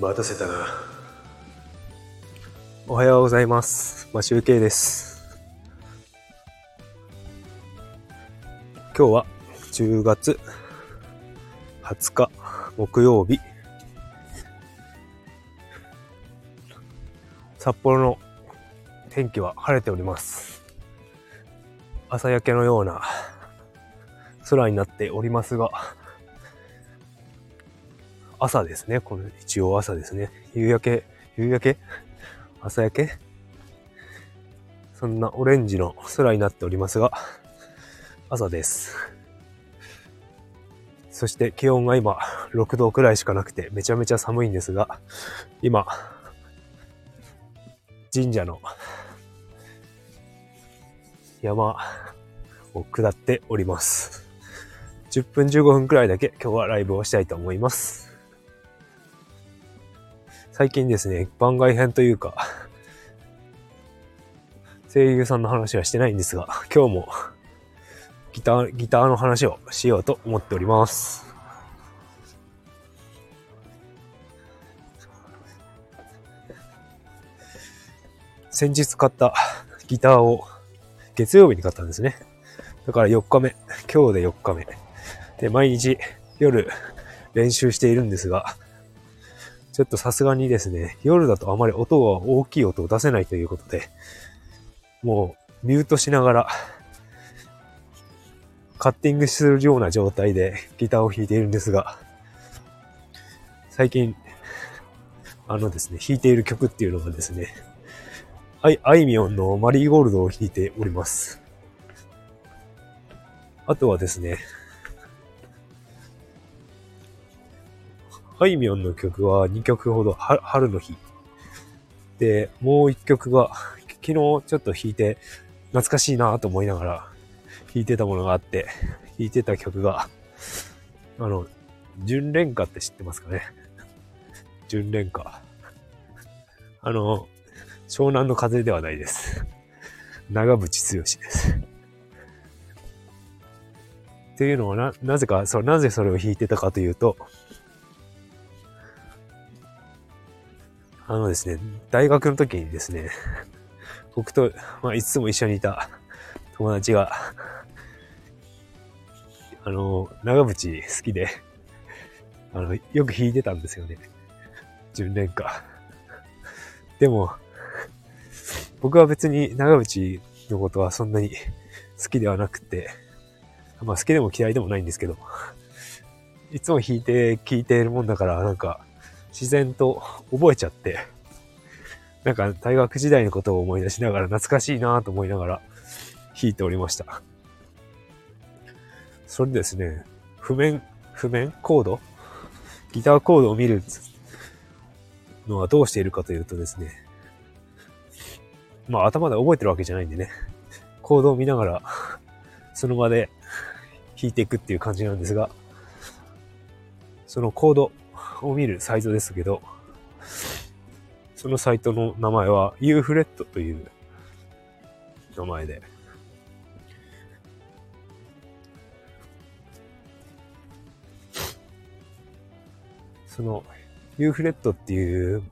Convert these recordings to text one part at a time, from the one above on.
待たせたな。おはようございます。マシュウケイです。今日は10月20日木曜日。札幌の天気は晴れております。朝焼けのような空になっておりますが、朝ですね。この一応朝ですね。夕焼け、夕焼け？朝焼け？そんなオレンジの空になっておりますが、朝です。そして気温が今6度くらいしかなくてめちゃめちゃ寒いんですが、今、神社の山を下っております。10分15分くらいだけ今日はライブをしたいと思います。最近ですね、番外編というか、声優さんの話はしてないんですが、今日もギター、ギターの話をしようと思っております。先日買ったギターを月曜日に買ったんですね。だから4日目、今日で4日目。で、毎日夜練習しているんですが、ちょっとさすがにですね、夜だとあまり音が大きい音を出せないということで、もうミュートしながら、カッティングするような状態でギターを弾いているんですが、最近、あのですね、弾いている曲っていうのがですね、あい、あいみょんのマリーゴールドを弾いております。あとはですね、あいみょんの曲は2曲ほど、春の日。で、もう1曲が、昨日ちょっと弾いて、懐かしいなと思いながら弾いてたものがあって、弾いてた曲が、あの、純恋歌って知ってますかね純恋歌。あの、湘南の風ではないです。長渕剛です。っていうのはな、なぜか、そう、なぜそれを弾いてたかというと、あのですね、大学の時にですね、僕と、まあ、いつも一緒にいた友達が、あの、長渕好きで、あの、よく弾いてたんですよね。純恋歌。でも、僕は別に長渕のことはそんなに好きではなくて、まあ好きでも嫌いでもないんですけど、いつも弾いて聴いているもんだから、なんか、自然と覚えちゃって、なんか大学時代のことを思い出しながら懐かしいなと思いながら弾いておりました。それですね、譜面、譜面？コード？ギターコードを見るのはどうしているかというとですね、まあ頭で覚えてるわけじゃないんでね、コードを見ながらその場で弾いていくっていう感じなんですが、そのコードを見るサイトですけど、そのサイトの名前は Ufret という名前で、その Ufret っていう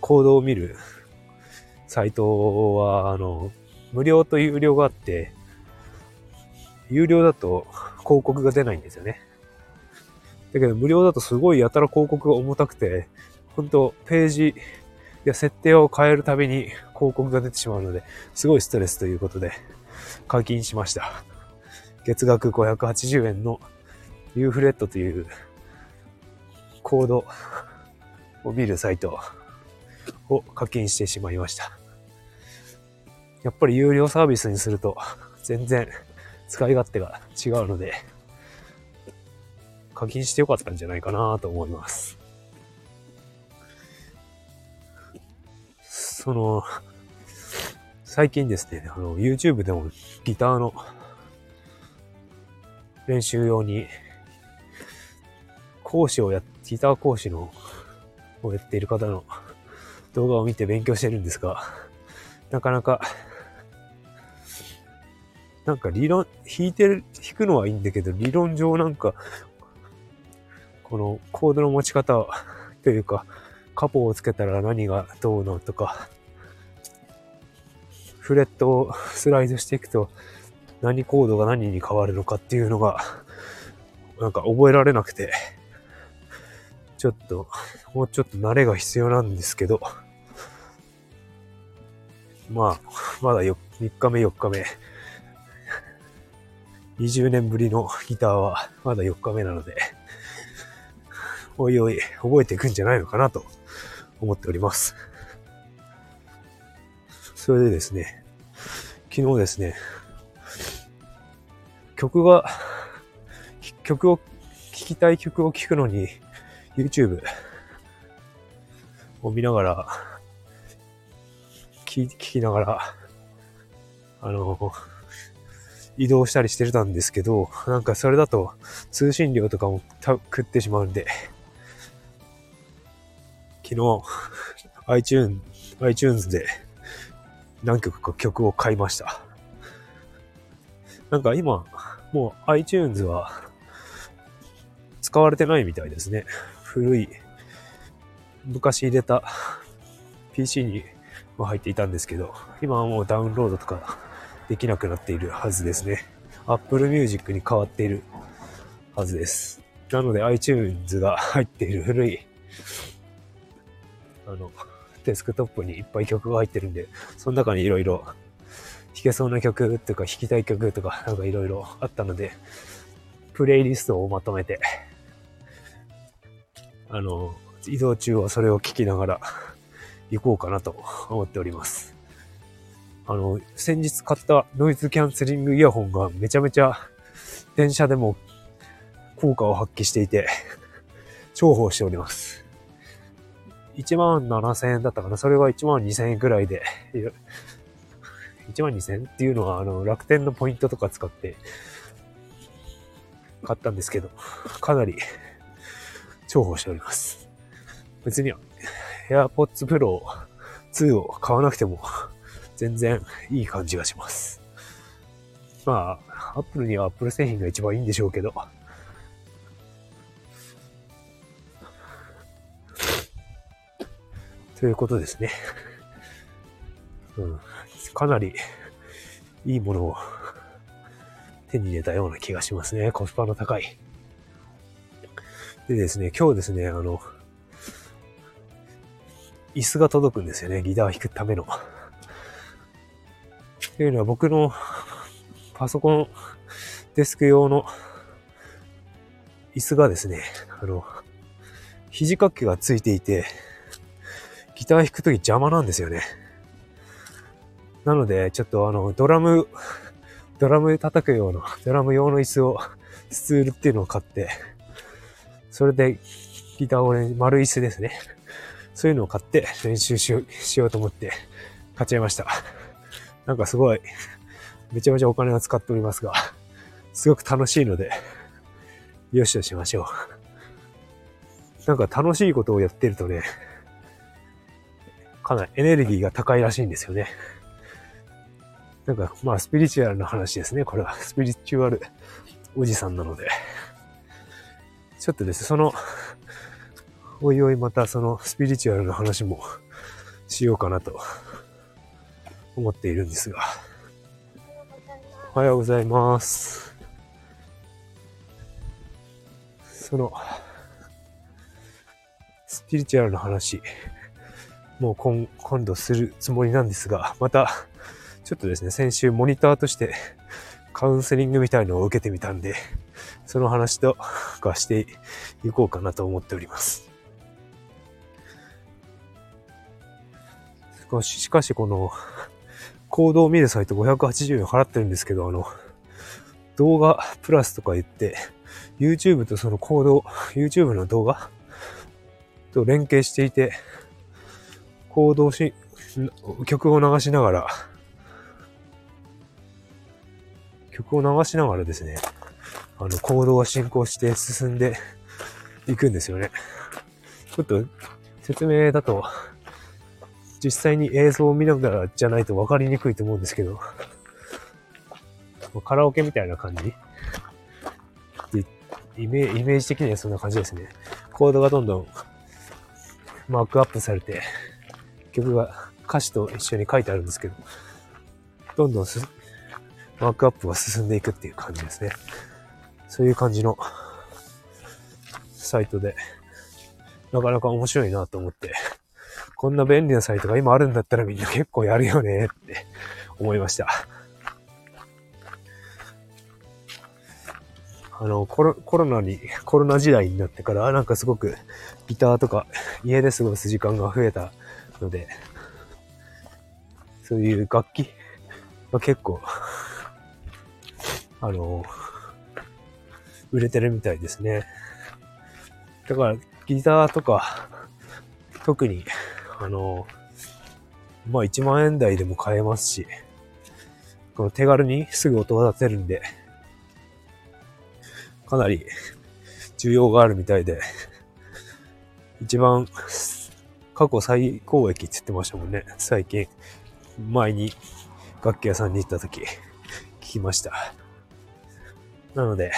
コードを見るサイトは、あの、無料と有料があって、有料だと広告が出ないんですよね。だけど無料だとすごいやたら広告が重たくて、本当ページや設定を変えるたびに広告が出てしまうので、すごいストレスということで課金しました。月額580円の Ufret というコードを見るサイトを課金してしまいました。やっぱり有料サービスにすると全然使い勝手が違うので、課金してよかったんじゃないかなと思います。その、最近ですね、あの、YouTube でもギターの練習用に、講師をや、ギター講師の、をやっている方の動画を見て勉強してるんですが、なかなか、なんか理論、弾いてる、弾くのはいいんだけど、理論上なんか、このコードの持ち方 というか、カポをつけたら何がどうのとか、フレットを スライドしていくと何コードが何に変わるのかっていうのが、なんか覚えられなくて、ちょっと、もうちょっと慣れが必要なんですけど、まあ、まだよ3日目4日目、20年ぶりのギターはまだ4日目なので、おいおい、覚えていくんじゃないのかなと思っております。それでですね、昨日ですね、曲が、曲を、聴きたい曲を聴くのに、YouTube を見ながら、聞きながら、あの、移動したりしてたんですけど、なんかそれだと通信料とかも食ってしまうんで、昨日 iTunes、iTunes で何曲か曲を買いました。なんか今、もう iTunes は使われてないみたいですね。古い、昔入れた PC には入っていたんですけど、今はもうダウンロードとかできなくなっているはずですね。Apple Music に変わっているはずです。なので iTunes が入っている古い、あの、デスクトップにいっぱい曲が入ってるんで、その中にいろいろ弾けそうな曲とか弾きたい曲とかなんかいろいろあったので、プレイリストをまとめて、あの、移動中はそれを聴きながら行こうかなと思っております。あの、先日買ったノイズキャンセリングイヤホンがめちゃめちゃ電車でも効果を発揮していて、重宝しております。1万7000円だったかなそれが1万2000円くらいで、1万2000円っていうのは、あの、楽天のポイントとか使って買ったんですけど、かなり重宝しております。別に AirPods Pro 2を買わなくても全然いい感じがします。まあ、Apple には Apple 製品が一番いいんでしょうけど、ということですね。うん。かなりいいものを手に入れたような気がしますね。コスパの高い。でですね、今日ですね、あの、椅子が届くんですよね。ギターを弾くための。というのは僕のパソコンデスク用の椅子がですね、あの、肘掛けがついていて、ギター弾くとき邪魔なんですよね。なので、ちょっとあの、ドラム、ドラム叩くような、ドラム用の椅子を、スツールっていうのを買って、それでギターをね、丸椅子ですね。そういうのを買って練習しようしようと思って買っちゃいました。なんかすごい、めちゃめちゃお金を使っておりますが、すごく楽しいので、よしとしましょう。なんか楽しいことをやってるとね、かなりエネルギーが高いらしいんですよね。なんか、まあ、スピリチュアルな話ですね。これは、スピリチュアルおじさんなので。ちょっとですね、その、おいおいまたそのスピリチュアルな話もしようかなと思っているんですが。おはようございます。その、スピリチュアルな話、もう今今度するつもりなんですが、また、ちょっとですね、先週モニターとしてカウンセリングみたいのを受けてみたんで、その話とかしていこうかなと思っております。しかしこのコードを見るサイト580円払ってるんですけど、あの、動画プラスとか言って、YouTube とそのコード、YouTube の動画と連携していて、コードをし、曲を流しながら、曲を流しながらですね、あの、コードが進行して進んでいくんですよね。ちょっと説明だと実際に映像を見ながらじゃないと分かりにくいと思うんですけど、カラオケみたいな感じイメイメージ的にはそんな感じですね。コードがどんどんマークアップされて、曲が歌詞と一緒に書いてあるんですけど、どんどんす、マークアップが進んでいくっていう感じですね。そういう感じのサイトで、なかなか面白いなと思って、こんな便利なサイトが今あるんだったらみんな結構やるよねって思いました。あの、コロコロナに、コロナ時代になってから、なんかすごくギターとか家で過ごす時間が増えたので、そういう楽器が結構、あの、売れてるみたいですね。だから、ギターとか、特に、あの、まあ1万円台でも買えますし、この手軽にすぐ音が出せるんで、かなり需要があるみたいで、一番過去最高益って言ってましたもんね。最近、前に楽器屋さんに行った時、聞きました。なので、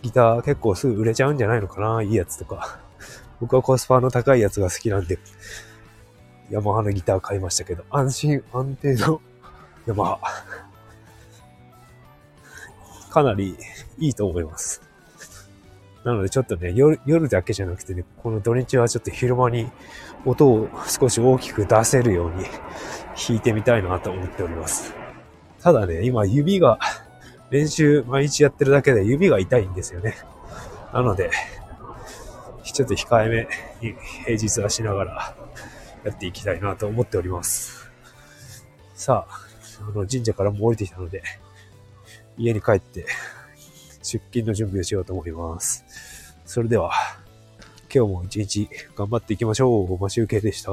ギター結構すぐ売れちゃうんじゃないのかな？いいやつとか。僕はコスパの高いやつが好きなんで、ヤマハのギター買いましたけど、安心安定のヤマハ。かなりいいと思います。なのでちょっとね、夜、夜だけじゃなくてね、この土日はちょっと昼間に音を少し大きく出せるように弾いてみたいなと思っております。ただね、今指が、練習毎日やってるだけで指が痛いんですよね。なので、ちょっと控えめに平日はしながらやっていきたいなと思っております。さあ、あの神社からも降りてきたので、家に帰って出勤の準備をしようと思います。それでは、今日も一日頑張っていきましょう。マシュウケでした。